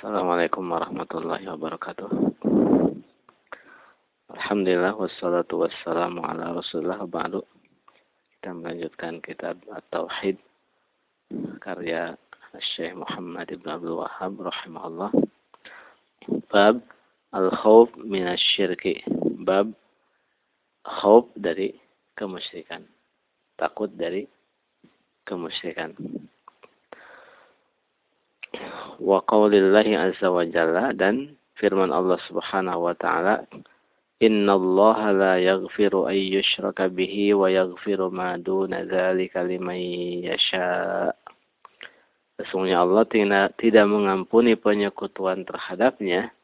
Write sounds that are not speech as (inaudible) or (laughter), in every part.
Assalamualaikum warahmatullahi wabarakatuh. Alhamdulillah wassalatu wassalamu ala Rasulullah ba'du. Kita melanjutkan kitab At-Tauhid karya Syekh Muhammad Ibn Abdul Wahab rahimahullah. Bab Al-Khawf minasyirki. Bab khawf dari kemusyrikan. Takut dari kemusyrikan wa qaulillahi azza wa jalla dan firman Allah Subhanahu wa taala Innallaha la yaghfiru an yushraka bihi wa yaghfiru ma duna dzalika liman yasha. Sesungguhnya Allah tidak mengampuni penyekutuan terhadapnya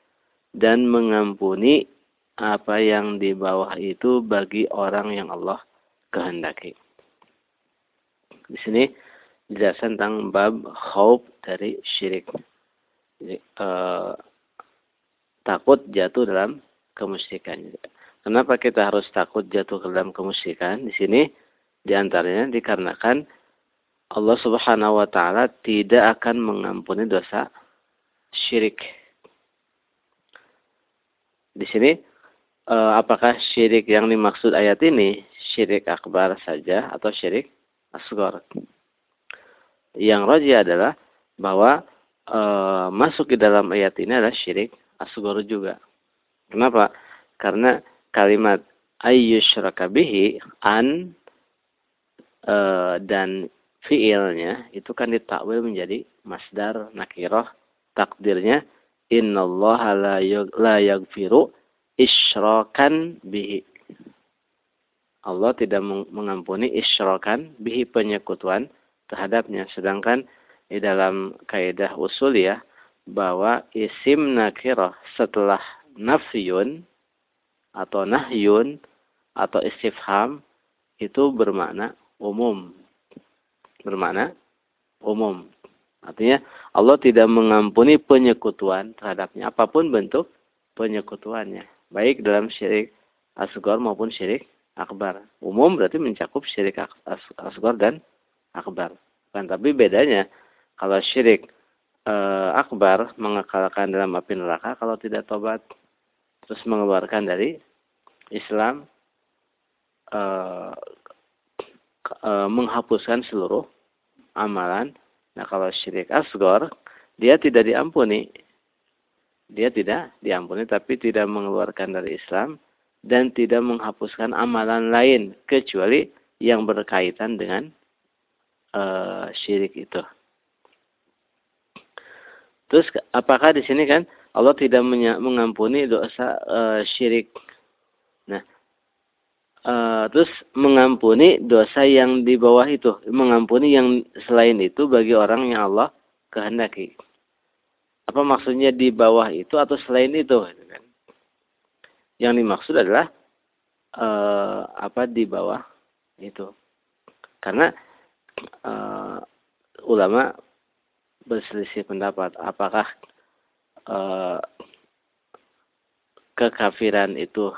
dan mengampuni apa yang di bawah itu bagi orang yang Allah kehendaki. Di sini jelasan tentang bab khauf dari syirik. Jadi, uh, takut jatuh dalam kemusyrikan. Kenapa kita harus takut jatuh ke dalam kemusyrikan? Di sini di antaranya dikarenakan Allah Subhanahu wa taala tidak akan mengampuni dosa syirik. Di sini uh, apakah syirik yang dimaksud ayat ini syirik akbar saja atau syirik asghar? Yang roji adalah bahwa e, masuk ke dalam ayat ini adalah syirik asgor juga. Kenapa? Karena kalimat ayyusyraka bihi an e, dan fiilnya itu kan ditakwil menjadi masdar nakirah takdirnya innallaha la, la yaghfiru isyrakan bihi Allah tidak mengampuni isyrakan bihi penyekutuan terhadapnya. Sedangkan di dalam kaidah usul ya bahwa isim nakirah setelah nafyun atau nahyun atau istifham itu bermakna umum. Bermakna umum. Artinya Allah tidak mengampuni penyekutuan terhadapnya apa pun bentuk penyekutuannya. Baik dalam syirik asgor maupun syirik akbar. Umum berarti mencakup syirik asgor dan akbar. Kan tapi bedanya kalau syirik e, akbar mengekalkan dalam api neraka kalau tidak tobat terus mengeluarkan dari Islam e, e, menghapuskan seluruh amalan. Nah kalau syirik asgor dia tidak diampuni. Dia tidak diampuni tapi tidak mengeluarkan dari Islam dan tidak menghapuskan amalan lain kecuali yang berkaitan dengan uh, syirik itu. Terus apakah di sini kan Allah tidak mengampuni dosa uh, syirik? Nah, uh, terus mengampuni dosa yang di bawah itu, mengampuni yang selain itu bagi orang yang Allah kehendaki. Apa maksudnya di bawah itu atau selain itu? Yang dimaksud adalah uh, apa di bawah itu. Karena uh, ulama berselisih pendapat apakah uh, kekafiran itu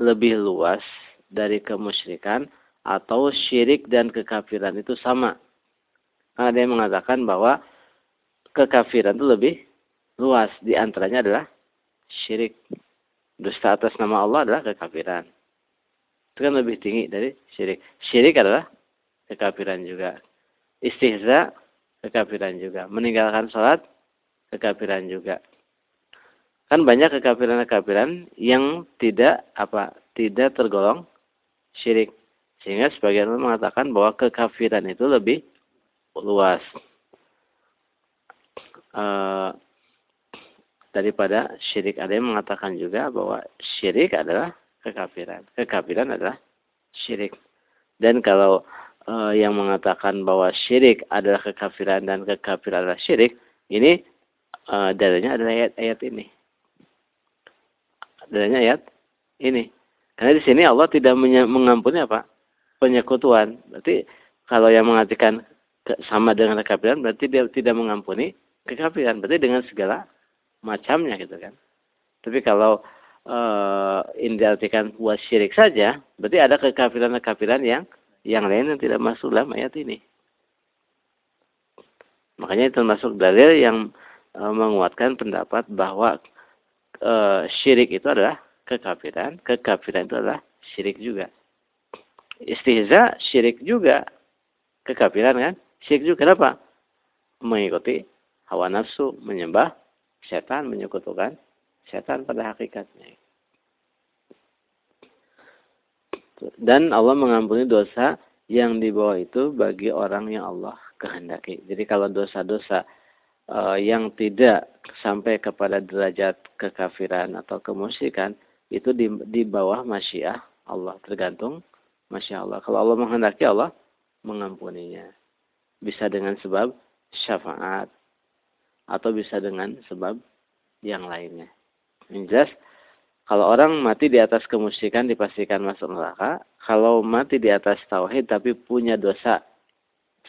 lebih luas dari kemusyrikan atau syirik dan kekafiran itu sama. Ada yang mengatakan bahwa kekafiran itu lebih luas. Di antaranya adalah syirik. Dusta atas nama Allah adalah kekafiran. Itu kan lebih tinggi dari syirik. Syirik adalah kekafiran juga. Istihza, kekafiran juga. Meninggalkan sholat, kekafiran juga. Kan banyak kekafiran-kekafiran yang tidak apa tidak tergolong syirik. Sehingga sebagian orang mengatakan bahwa kekafiran itu lebih luas. Uh, daripada syirik. Ada yang mengatakan juga bahwa syirik adalah kekafiran. Kekafiran adalah syirik. Dan kalau uh, yang mengatakan bahwa syirik adalah kekafiran dan kekafiran adalah syirik, ini uh, dalilnya adalah ayat-ayat ini. Dalilnya ayat ini. Karena di sini Allah tidak mengampuni apa? Penyekutuan. Berarti kalau yang mengatakan sama dengan kekafiran, berarti dia tidak mengampuni kekafiran. Berarti dengan segala macamnya gitu kan. Tapi kalau uh, ini diartikan buat syirik saja, berarti ada kekafiran-kekafiran yang yang lain yang tidak masuk dalam ayat ini. Makanya itu termasuk dalil yang e, menguatkan pendapat bahwa e, syirik itu adalah kekafiran, kekafiran itu adalah syirik juga. Istihza syirik juga, kekafiran kan? Syirik juga kenapa? Mengikuti hawa nafsu, menyembah setan, menyekutukan setan pada hakikatnya. Dan Allah mengampuni dosa yang di bawah itu bagi orang yang Allah kehendaki. Jadi kalau dosa-dosa uh, yang tidak sampai kepada derajat kekafiran atau kemusyrikan itu di, di bawah masyiah Allah tergantung masya Allah. Kalau Allah menghendaki Allah mengampuninya. Bisa dengan sebab syafaat atau bisa dengan sebab yang lainnya. Jelas kalau orang mati di atas kemusyrikan dipastikan masuk neraka. Kalau mati di atas tauhid tapi punya dosa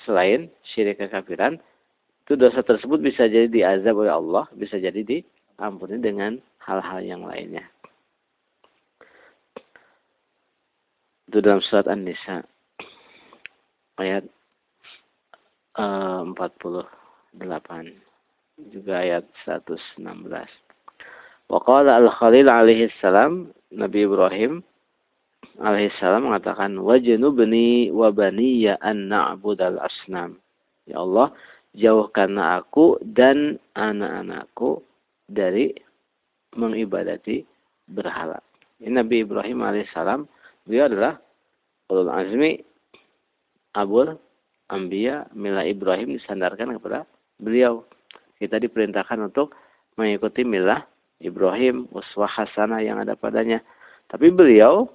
selain syirik kekafiran, itu dosa tersebut bisa jadi diazab oleh Allah, bisa jadi diampuni dengan hal-hal yang lainnya. Itu dalam surat An-Nisa ayat eh, uh, 48 juga ayat 116. Waqala al-Khalil alaihi salam, Nabi Ibrahim alaihi salam mengatakan, Wajnubni wa baniya an na'budal asnam. Ya Allah, jauhkanlah aku dan anak-anakku dari mengibadati berhala. Ini Nabi Ibrahim alaihissalam, beliau adalah ulul azmi abul ambia mila Ibrahim disandarkan kepada beliau. Kita diperintahkan untuk mengikuti milah Ibrahim, uswah hasanah yang ada padanya. Tapi beliau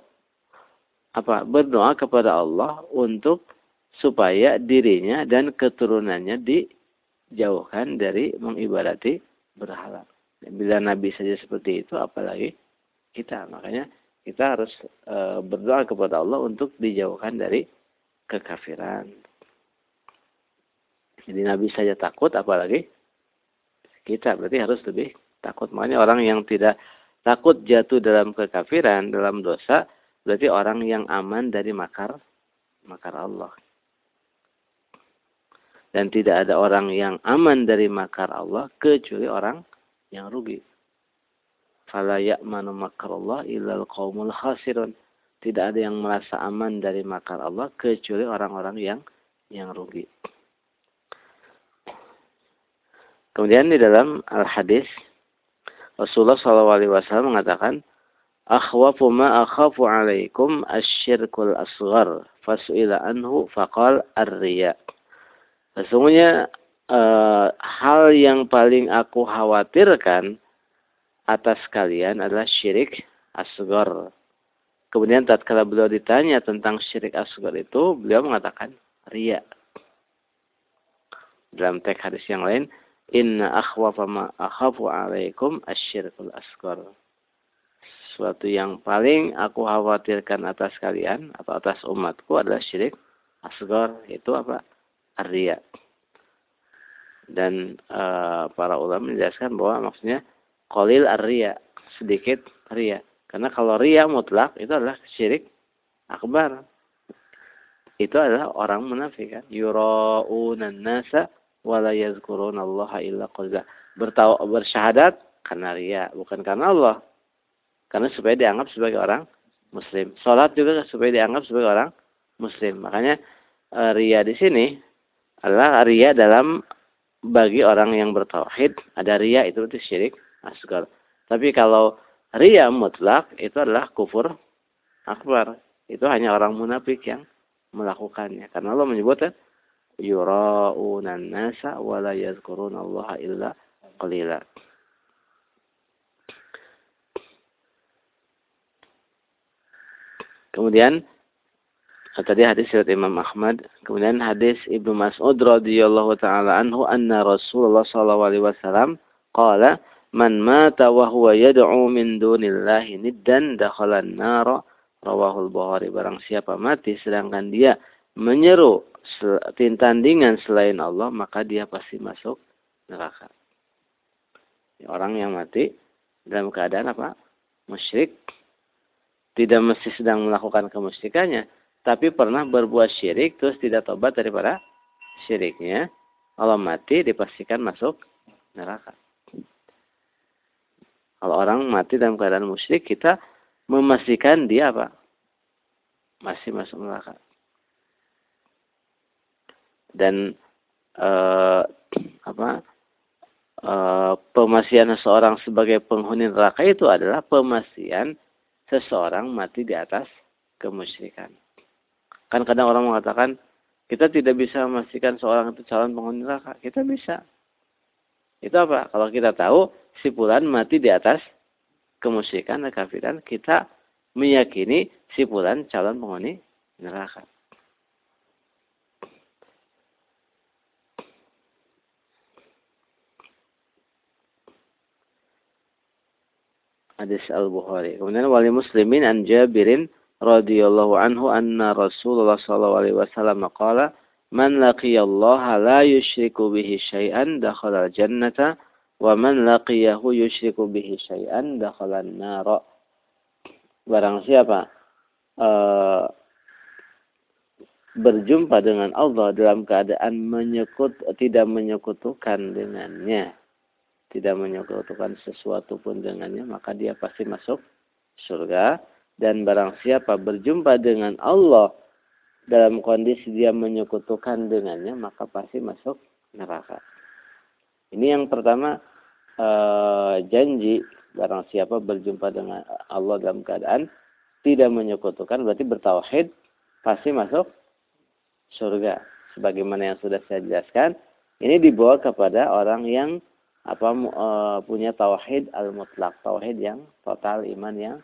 apa berdoa kepada Allah untuk supaya dirinya dan keturunannya dijauhkan dari mengibadati berhala. Bila Nabi saja seperti itu, apalagi kita. Makanya kita harus e, berdoa kepada Allah untuk dijauhkan dari kekafiran. Jadi Nabi saja takut, apalagi kita. Berarti harus lebih takut. Makanya orang yang tidak takut jatuh dalam kekafiran, dalam dosa, berarti orang yang aman dari makar makar Allah. Dan tidak ada orang yang aman dari makar Allah kecuali orang yang rugi. Fala ya'manu makarallah illal qaumul khasirun. Tidak ada yang merasa aman dari makar Allah kecuali orang-orang yang yang rugi. Kemudian di dalam al-hadis Rasulullah SAW mengatakan, Akhwafu ma akhafu alaikum asyirkul asghar. Fasu'ila anhu faqal ar-riya. Sesungguhnya uh, hal yang paling aku khawatirkan atas kalian adalah syirik asghar. Kemudian tatkala beliau ditanya tentang syirik asghar itu, beliau mengatakan riya. Dalam teks hadis yang lain, Inna akhwafa ma akhafu alaikum asyirkul asghar. Suatu yang paling aku khawatirkan atas kalian atau atas umatku adalah syirik asghar. Itu apa? Arya. Dan e, para ulama menjelaskan bahwa maksudnya qalil arya, sedikit ria. Karena kalau ria mutlak itu adalah syirik akbar. Itu adalah orang munafik kan. Yura'unan nasa wala Allah illa. Bertawa bersyahadat karena ria, bukan karena Allah. Karena supaya dianggap sebagai orang muslim. Salat juga supaya dianggap sebagai orang muslim. Makanya e, ria di sini adalah ria dalam bagi orang yang bertauhid, ada ria itu berarti syirik asgar. Tapi kalau ria mutlak itu adalah kufur akbar. Itu hanya orang munafik yang melakukannya. Karena Allah menyebutkan yura'una nasa wa la yadhkuruna Allah illa qalila. Kemudian tadi hadis riwayat Imam Ahmad, kemudian hadis Ibnu Mas'ud radhiyallahu taala anhu anna Rasulullah sallallahu alaihi wasallam qala man mata wa huwa yad'u min dunillahi niddan dakhala an-nar rawahul Bukhari. Barang siapa mati sedangkan dia menyeru tandingan selain Allah, maka dia pasti masuk neraka. Orang yang mati dalam keadaan apa? Musyrik. Tidak mesti sedang melakukan kemusyrikannya. Tapi pernah berbuat syirik, terus tidak tobat daripada syiriknya. Allah mati, dipastikan masuk neraka. Kalau orang mati dalam keadaan musyrik, kita memastikan dia apa? Masih masuk neraka. Dan eh, apa? Eh, pemastian seseorang sebagai penghuni neraka itu adalah pemastian seseorang mati di atas kemusyrikan. Kan kadang orang mengatakan kita tidak bisa memastikan seorang itu calon penghuni neraka. Kita bisa. Itu apa? Kalau kita tahu si Fulan mati di atas kemusyrikan dan kafiran, kita meyakini si Fulan calon penghuni neraka. Hadis Al-Bukhari. Kemudian wali muslimin an Jabirin radhiyallahu anhu anna Rasulullah sallallahu alaihi wasallam qala man laqiyallaha la yusyriku bihi syai'an dakhala al-jannata wa man laqiyahu yusyriku bihi syai'an dakhala an-nar. Barang siapa uh, berjumpa dengan Allah dalam keadaan menyekut tidak menyekutukan dengannya, tidak menyekutukan sesuatu pun dengannya, maka dia pasti masuk surga. Dan barang siapa berjumpa dengan Allah dalam kondisi dia menyekutukan dengannya maka pasti masuk neraka. Ini yang pertama uh, janji barang siapa berjumpa dengan Allah dalam keadaan tidak menyekutukan berarti bertauhid pasti masuk surga. Sebagaimana yang sudah saya jelaskan, ini dibawa kepada orang yang apa uh, punya tauhid al-mutlak, tauhid yang total, iman yang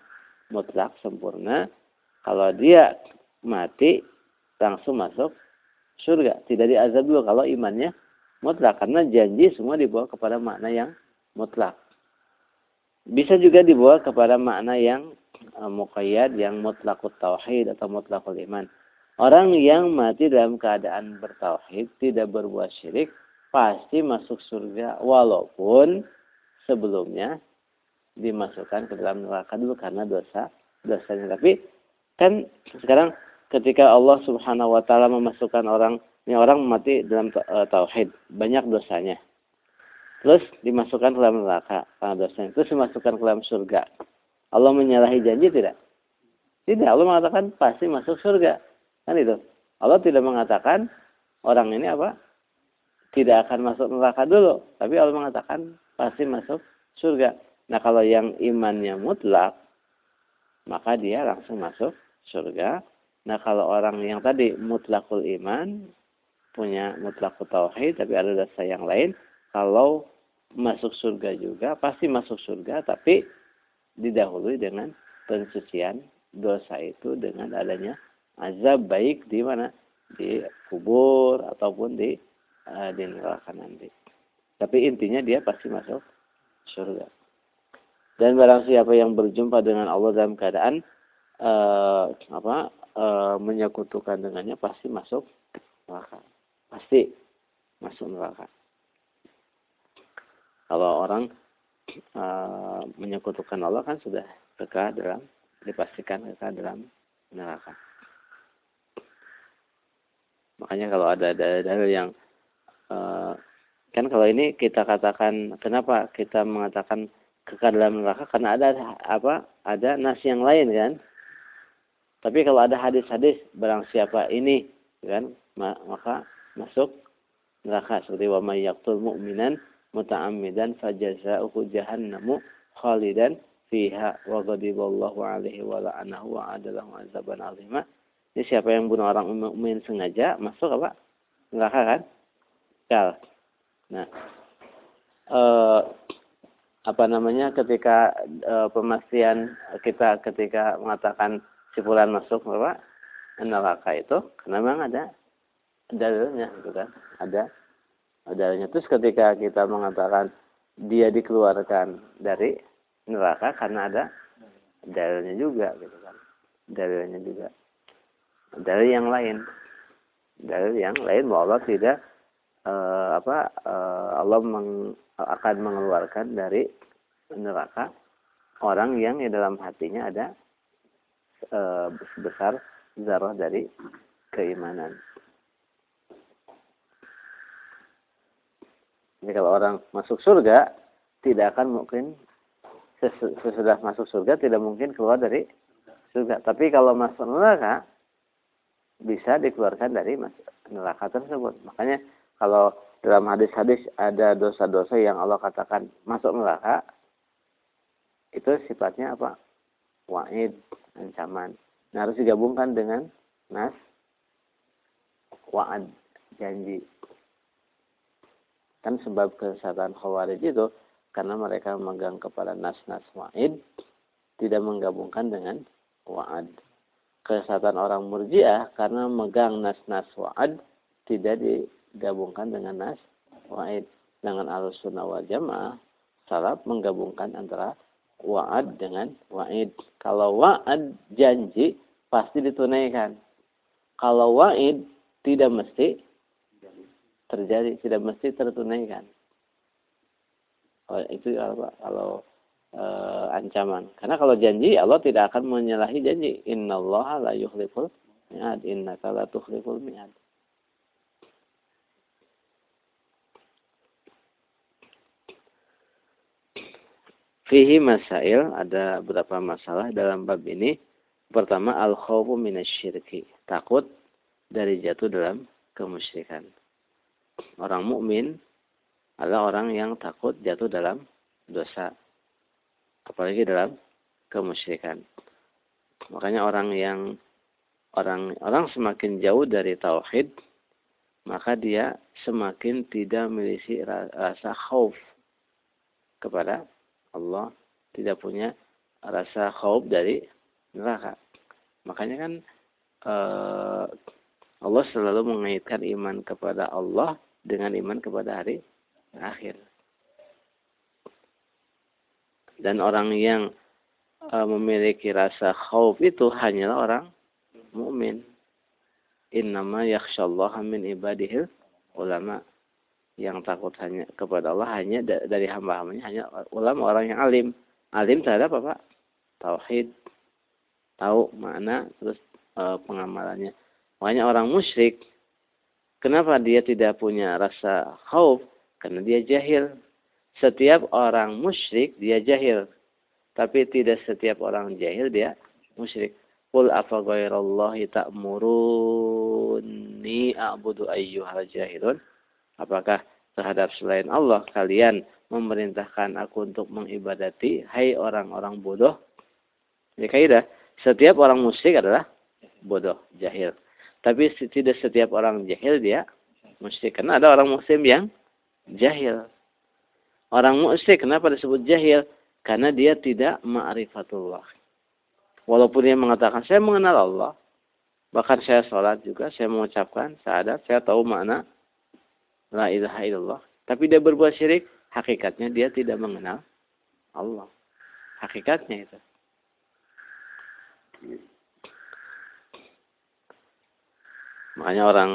mutlak sempurna. Kalau dia mati langsung masuk surga. Tidak diazab dulu kalau imannya mutlak. Karena janji semua dibawa kepada makna yang mutlak. Bisa juga dibawa kepada makna yang uh, muqayyad, yang mutlakut tauhid atau mutlakul iman. Orang yang mati dalam keadaan bertauhid, tidak berbuat syirik, pasti masuk surga walaupun sebelumnya dimasukkan ke dalam neraka dulu karena dosa dosanya. Tapi kan sekarang ketika Allah Subhanahu wa taala memasukkan orang ini orang mati dalam uh, tauhid, banyak dosanya. Terus dimasukkan ke dalam neraka karena dosanya. Terus dimasukkan ke dalam surga. Allah menyalahi janji tidak? Tidak, Allah mengatakan pasti masuk surga. Kan itu. Allah tidak mengatakan orang ini apa? Tidak akan masuk neraka dulu. Tapi Allah mengatakan pasti masuk surga. Nah kalau yang imannya mutlak, maka dia langsung masuk surga. Nah kalau orang yang tadi mutlakul iman, punya mutlakul tauhid, tapi ada dosa yang lain, kalau masuk surga juga, pasti masuk surga, tapi didahului dengan pensucian dosa itu dengan adanya azab baik di mana di kubur ataupun di di neraka nanti. Tapi intinya dia pasti masuk surga. Dan barang siapa yang berjumpa dengan Allah dalam keadaan uh, apa e, menyekutukan dengannya pasti masuk neraka. Pasti masuk neraka. Kalau orang e, menyekutukan Allah kan sudah kekal dalam dipastikan kekal dalam neraka. Makanya kalau ada dalil yang e, kan kalau ini kita katakan kenapa kita mengatakan kekal dalam neraka karena ada apa ada nas yang lain kan tapi kalau ada hadis-hadis barang siapa ini kan maka masuk neraka seperti wa may yaqtul mu'minan muta'ammidan fajaza'uhu jahannamu khalidan fiha wa ghadiballahu alaihi wa la'anahu wa adalahu azaban azima. Ini siapa yang bunuh orang mukmin sengaja masuk apa? Neraka kan? Kal. Nah, eh, apa namanya ketika eh, pemastian kita ketika mengatakan si fulan masuk apa neraka itu karena memang ada dalilnya gitu kan? Ada dalilnya. Terus ketika kita mengatakan dia dikeluarkan dari neraka karena ada dalilnya juga gitu kan? Dalilnya juga. Dalil yang lain. Dalil yang lain bahwa Allah tidak uh, apa uh, Allah meng, akan mengeluarkan dari neraka orang yang di dalam hatinya ada e, sebesar zarah dari keimanan. Jadi kalau orang masuk surga tidak akan mungkin sesudah masuk surga tidak mungkin keluar dari surga. Tapi kalau masuk neraka bisa dikeluarkan dari neraka tersebut. Makanya kalau dalam hadis-hadis ada dosa-dosa yang Allah katakan masuk neraka itu sifatnya apa? Wa'id, ancaman. Nah, harus digabungkan dengan nas wa'ad, janji. Kan sebab kesesatan khawarij itu karena mereka memegang kepada nas-nas wa'id tidak menggabungkan dengan wa'ad. Kesesatan orang murjiah karena memegang nas-nas wa'ad tidak digabungkan dengan nas wa'id. Dengan alus sunnah wal jamaah, salaf menggabungkan antara wa'ad dengan wa'id. Kalau wa'ad janji pasti ditunaikan. Kalau wa'id tidak mesti terjadi, tidak mesti tertunaikan. Oh, itu apa? Kalau e, ancaman. Karena kalau janji Allah tidak akan menyalahi janji. Inna Allah la yukhliful mi'ad. Inna la tukhliful mi'ad. Fihi masail, ada beberapa masalah dalam bab ini. Pertama, al-khawfu minasyirki. Takut dari jatuh dalam kemusyrikan. Orang mukmin adalah orang yang takut jatuh dalam dosa. Apalagi dalam kemusyrikan. Makanya orang yang orang orang semakin jauh dari tauhid, maka dia semakin tidak memiliki rasa khauf kepada Allah tidak punya rasa khauf dari neraka. Makanya kan uh, Allah selalu mengaitkan iman kepada Allah dengan iman kepada hari akhir. Dan orang yang uh, memiliki rasa khauf itu hanyalah orang mukmin. Innama yakhsyallaha min ibadihil ulama yang takut hanya kepada Allah hanya dari hamba-hambanya hanya ulama orang yang alim. Alim terhadap apa tauhid. Tahu makna terus e, pengamalannya. Makanya orang musyrik kenapa dia tidak punya rasa khauf? Karena dia jahil. Setiap orang musyrik dia jahil. Tapi tidak setiap orang jahil dia musyrik. Qul afa ghairallahi ta'muruni a'budu ayyuhal jahilun? Apakah terhadap selain Allah kalian memerintahkan aku untuk mengibadati hai orang-orang bodoh? Ini kaidah. Setiap orang musyrik adalah bodoh, jahil. Tapi tidak setiap orang jahil dia musyrik. Karena ada orang muslim yang jahil. Orang musyrik kenapa disebut jahil? Karena dia tidak ma'rifatullah. Walaupun dia mengatakan saya mengenal Allah, bahkan saya sholat juga, saya mengucapkan syahadat, saya tahu makna la ilaha illallah, tapi dia berbuat syirik, hakikatnya dia tidak mengenal Allah. Hakikatnya itu. Makanya orang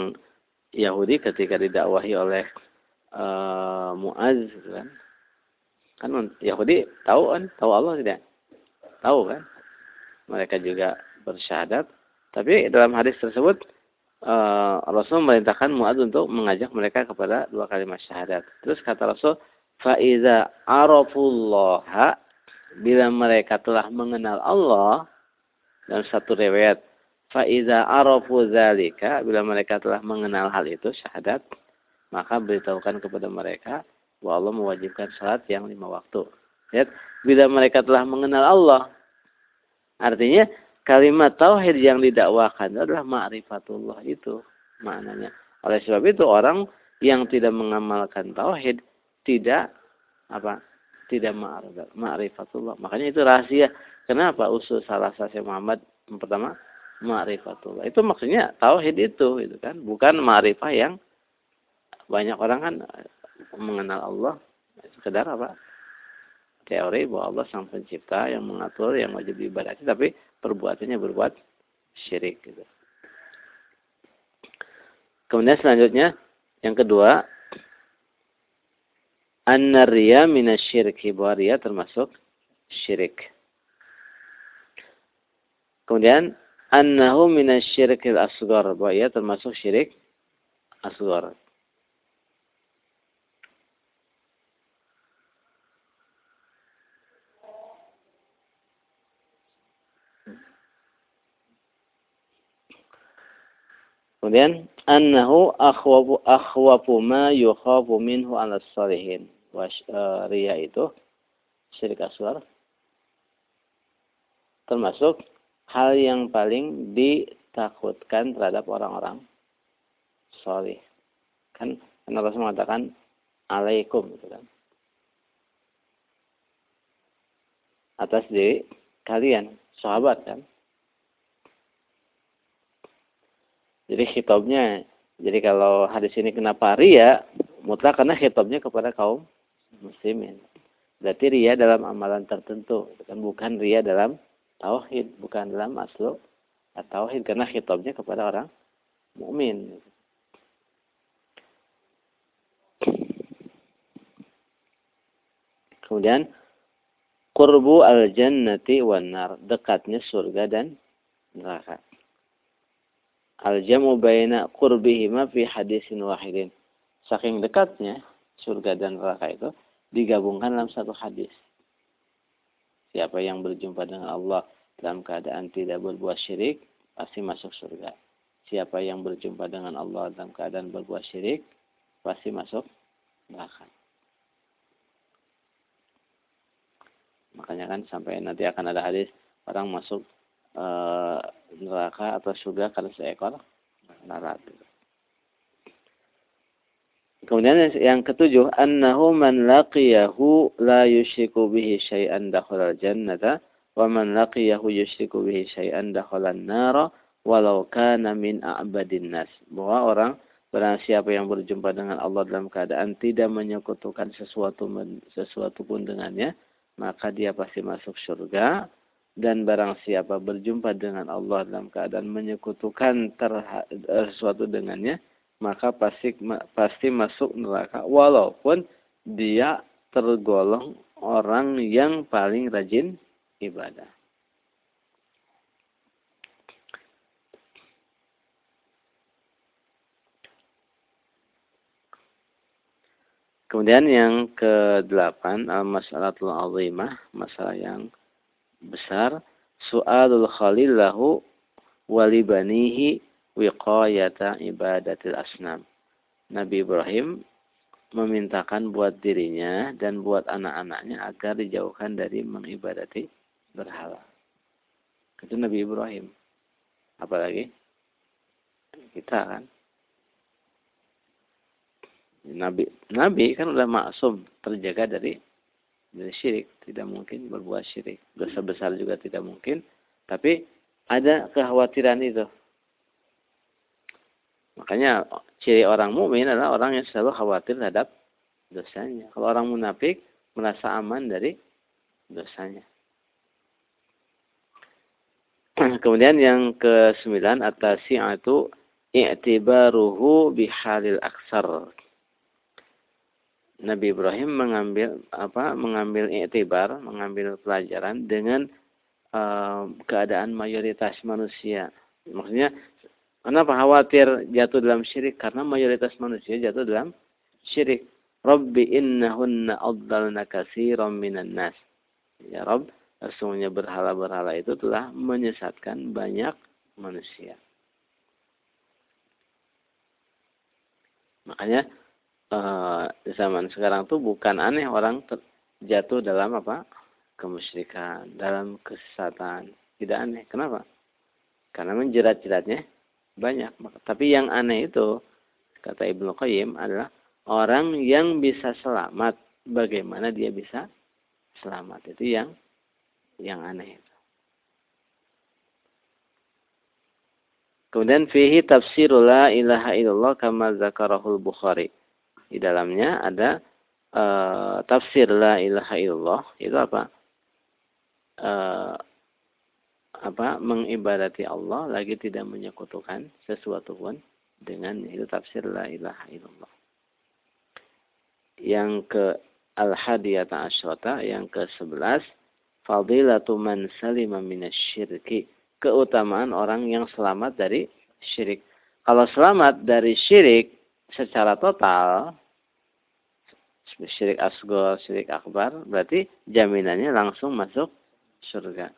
Yahudi ketika didakwahi oleh uh, Muaz kan? Kan Yahudi tahu kan? Tahu Allah tidak? Tahu kan? Mereka juga bersyahadat. Tapi dalam hadis tersebut uh, Rasul memerintahkan Mu'ad untuk mengajak mereka kepada dua kalimat syahadat. Terus kata Rasul, "Faiza arafullaha" bila mereka telah mengenal Allah dalam satu riwayat, "Faiza arafu zalika" bila mereka telah mengenal hal itu syahadat, maka beritahukan kepada mereka bahwa Allah mewajibkan salat yang lima waktu. Lihat, bila mereka telah mengenal Allah, artinya kalimat tauhid yang didakwakan adalah ma'rifatullah itu maknanya. Oleh sebab itu orang yang tidak mengamalkan tauhid tidak apa? tidak ma'rifatullah. Makanya itu rahasia. Kenapa usul salah satu Muhammad yang pertama ma'rifatullah. Itu maksudnya tauhid itu itu kan, bukan ma'rifah yang banyak orang kan mengenal Allah sekedar apa? Teori bahwa Allah sang pencipta yang mengatur yang wajib diibadati tapi perbuatannya berbuat syirik gitu. Kemudian selanjutnya yang kedua an-riya minasyirki bahwa riya termasuk syirik. Kemudian annahu minasyirkil asghar bahwa ia termasuk syirik asghar. Kemudian annahu akhwafu akhwafu ma yukhafu minhu 'ala salihin. Was, uh, ria itu syirik aswar termasuk hal yang paling ditakutkan terhadap orang-orang soleh. Kan karena Rasul mengatakan alaikum gitu kan. Atas diri kalian, sahabat kan. Jadi khitabnya, jadi kalau hadis ini kenapa ria, mutlak karena khitabnya kepada kaum muslimin. Berarti ria dalam amalan tertentu, kan bukan ria dalam tauhid, bukan dalam aslu tauhid karena khitabnya kepada orang mukmin. Kemudian qurbu al-jannati wan nar, dekatnya surga dan neraka. Al-jamu baina qurbihima fi hadisin wahidin. Saking dekatnya surga dan neraka itu digabungkan dalam satu hadis. Siapa yang berjumpa dengan Allah dalam keadaan tidak berbuat syirik, pasti masuk surga. Siapa yang berjumpa dengan Allah dalam keadaan berbuat syirik, pasti masuk neraka. Makanya kan sampai nanti akan ada hadis orang masuk e, neraka atau surga karena seekor lalat. Kemudian yang ketujuh, annahu man laqiyahu la yushriku bihi syai'an dakhala al-jannata wa man laqiyahu yushriku bihi syai'an dakhala an-nara walau kana min a'badin nas. Bahwa orang barang siapa yang berjumpa dengan Allah dalam keadaan tidak menyekutukan sesuatu sesuatu pun dengannya, maka dia pasti masuk surga dan barang siapa berjumpa dengan Allah dalam keadaan menyekutukan eh, sesuatu dengannya maka pasti pasti masuk neraka walaupun dia tergolong orang yang paling rajin ibadah. Kemudian yang ke-8 al-mas'alatul azimah, masalah yang besar, su'alul khalil lahu walibanihi wiqayata ibadatil asnam. Nabi Ibrahim memintakan buat dirinya dan buat anak-anaknya agar dijauhkan dari mengibadati berhala. Itu Nabi Ibrahim. Apalagi kita kan Nabi Nabi kan udah maksum terjaga dari dari syirik, tidak mungkin berbuat syirik. Dosa besar juga tidak mungkin, tapi ada kekhawatiran itu. Makanya ciri orang mukmin adalah orang yang selalu khawatir terhadap dosanya. Kalau orang munafik merasa aman dari dosanya. (clears throat) Kemudian yang ke sembilan atas itu i'tibaruhu bihalil aksar Nabi Ibrahim mengambil apa mengambil iktibar, mengambil pelajaran dengan uh, keadaan mayoritas manusia. Maksudnya kenapa khawatir jatuh dalam syirik? Karena mayoritas manusia jatuh dalam syirik. Rabbi innahunna adlalna katsiran minan nas. Ya Rabb, sesungguhnya berhala-berhala itu telah menyesatkan banyak manusia. Makanya uh, zaman sekarang tuh bukan aneh orang jatuh dalam apa kemusyrikan, dalam kesesatan. Tidak aneh. Kenapa? Karena menjerat-jeratnya banyak. Tapi yang aneh itu, kata Ibnu Qayyim, adalah orang yang bisa selamat. Bagaimana dia bisa selamat. Itu yang yang aneh. Kemudian fihi tafsirul la ilaha illallah kama zakarahul Bukhari di dalamnya ada uh, tafsir la ilaha illallah itu apa? Uh, apa? Mengibadati Allah lagi tidak menyekutukan sesuatu pun dengan itu tafsir la ilaha illallah. Yang ke al hadiyata asyrata yang ke sebelas fadilatu man salima minasyirki keutamaan orang yang selamat dari syirik. Kalau selamat dari syirik secara total syirik asgor, syirik akbar, berarti jaminannya langsung masuk surga.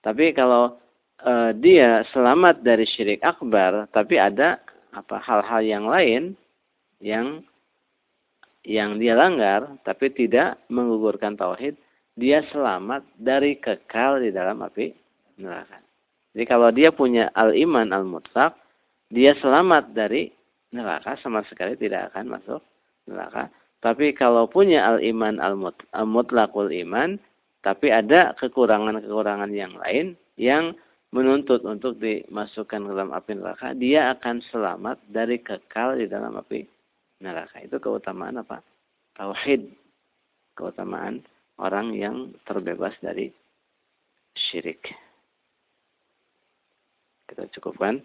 Tapi kalau e, dia selamat dari syirik akbar, tapi ada apa hal-hal yang lain yang yang dia langgar tapi tidak menggugurkan tauhid, dia selamat dari kekal di dalam api neraka. Jadi kalau dia punya al-iman al-mutlak, dia selamat dari neraka sama sekali tidak akan masuk neraka. Tapi kalau punya al-iman al-mutlakul iman, tapi ada kekurangan-kekurangan yang lain yang menuntut untuk dimasukkan ke dalam api neraka, dia akan selamat dari kekal di dalam api neraka. Itu keutamaan apa? Tauhid. Keutamaan orang yang terbebas dari syirik. Kita cukupkan.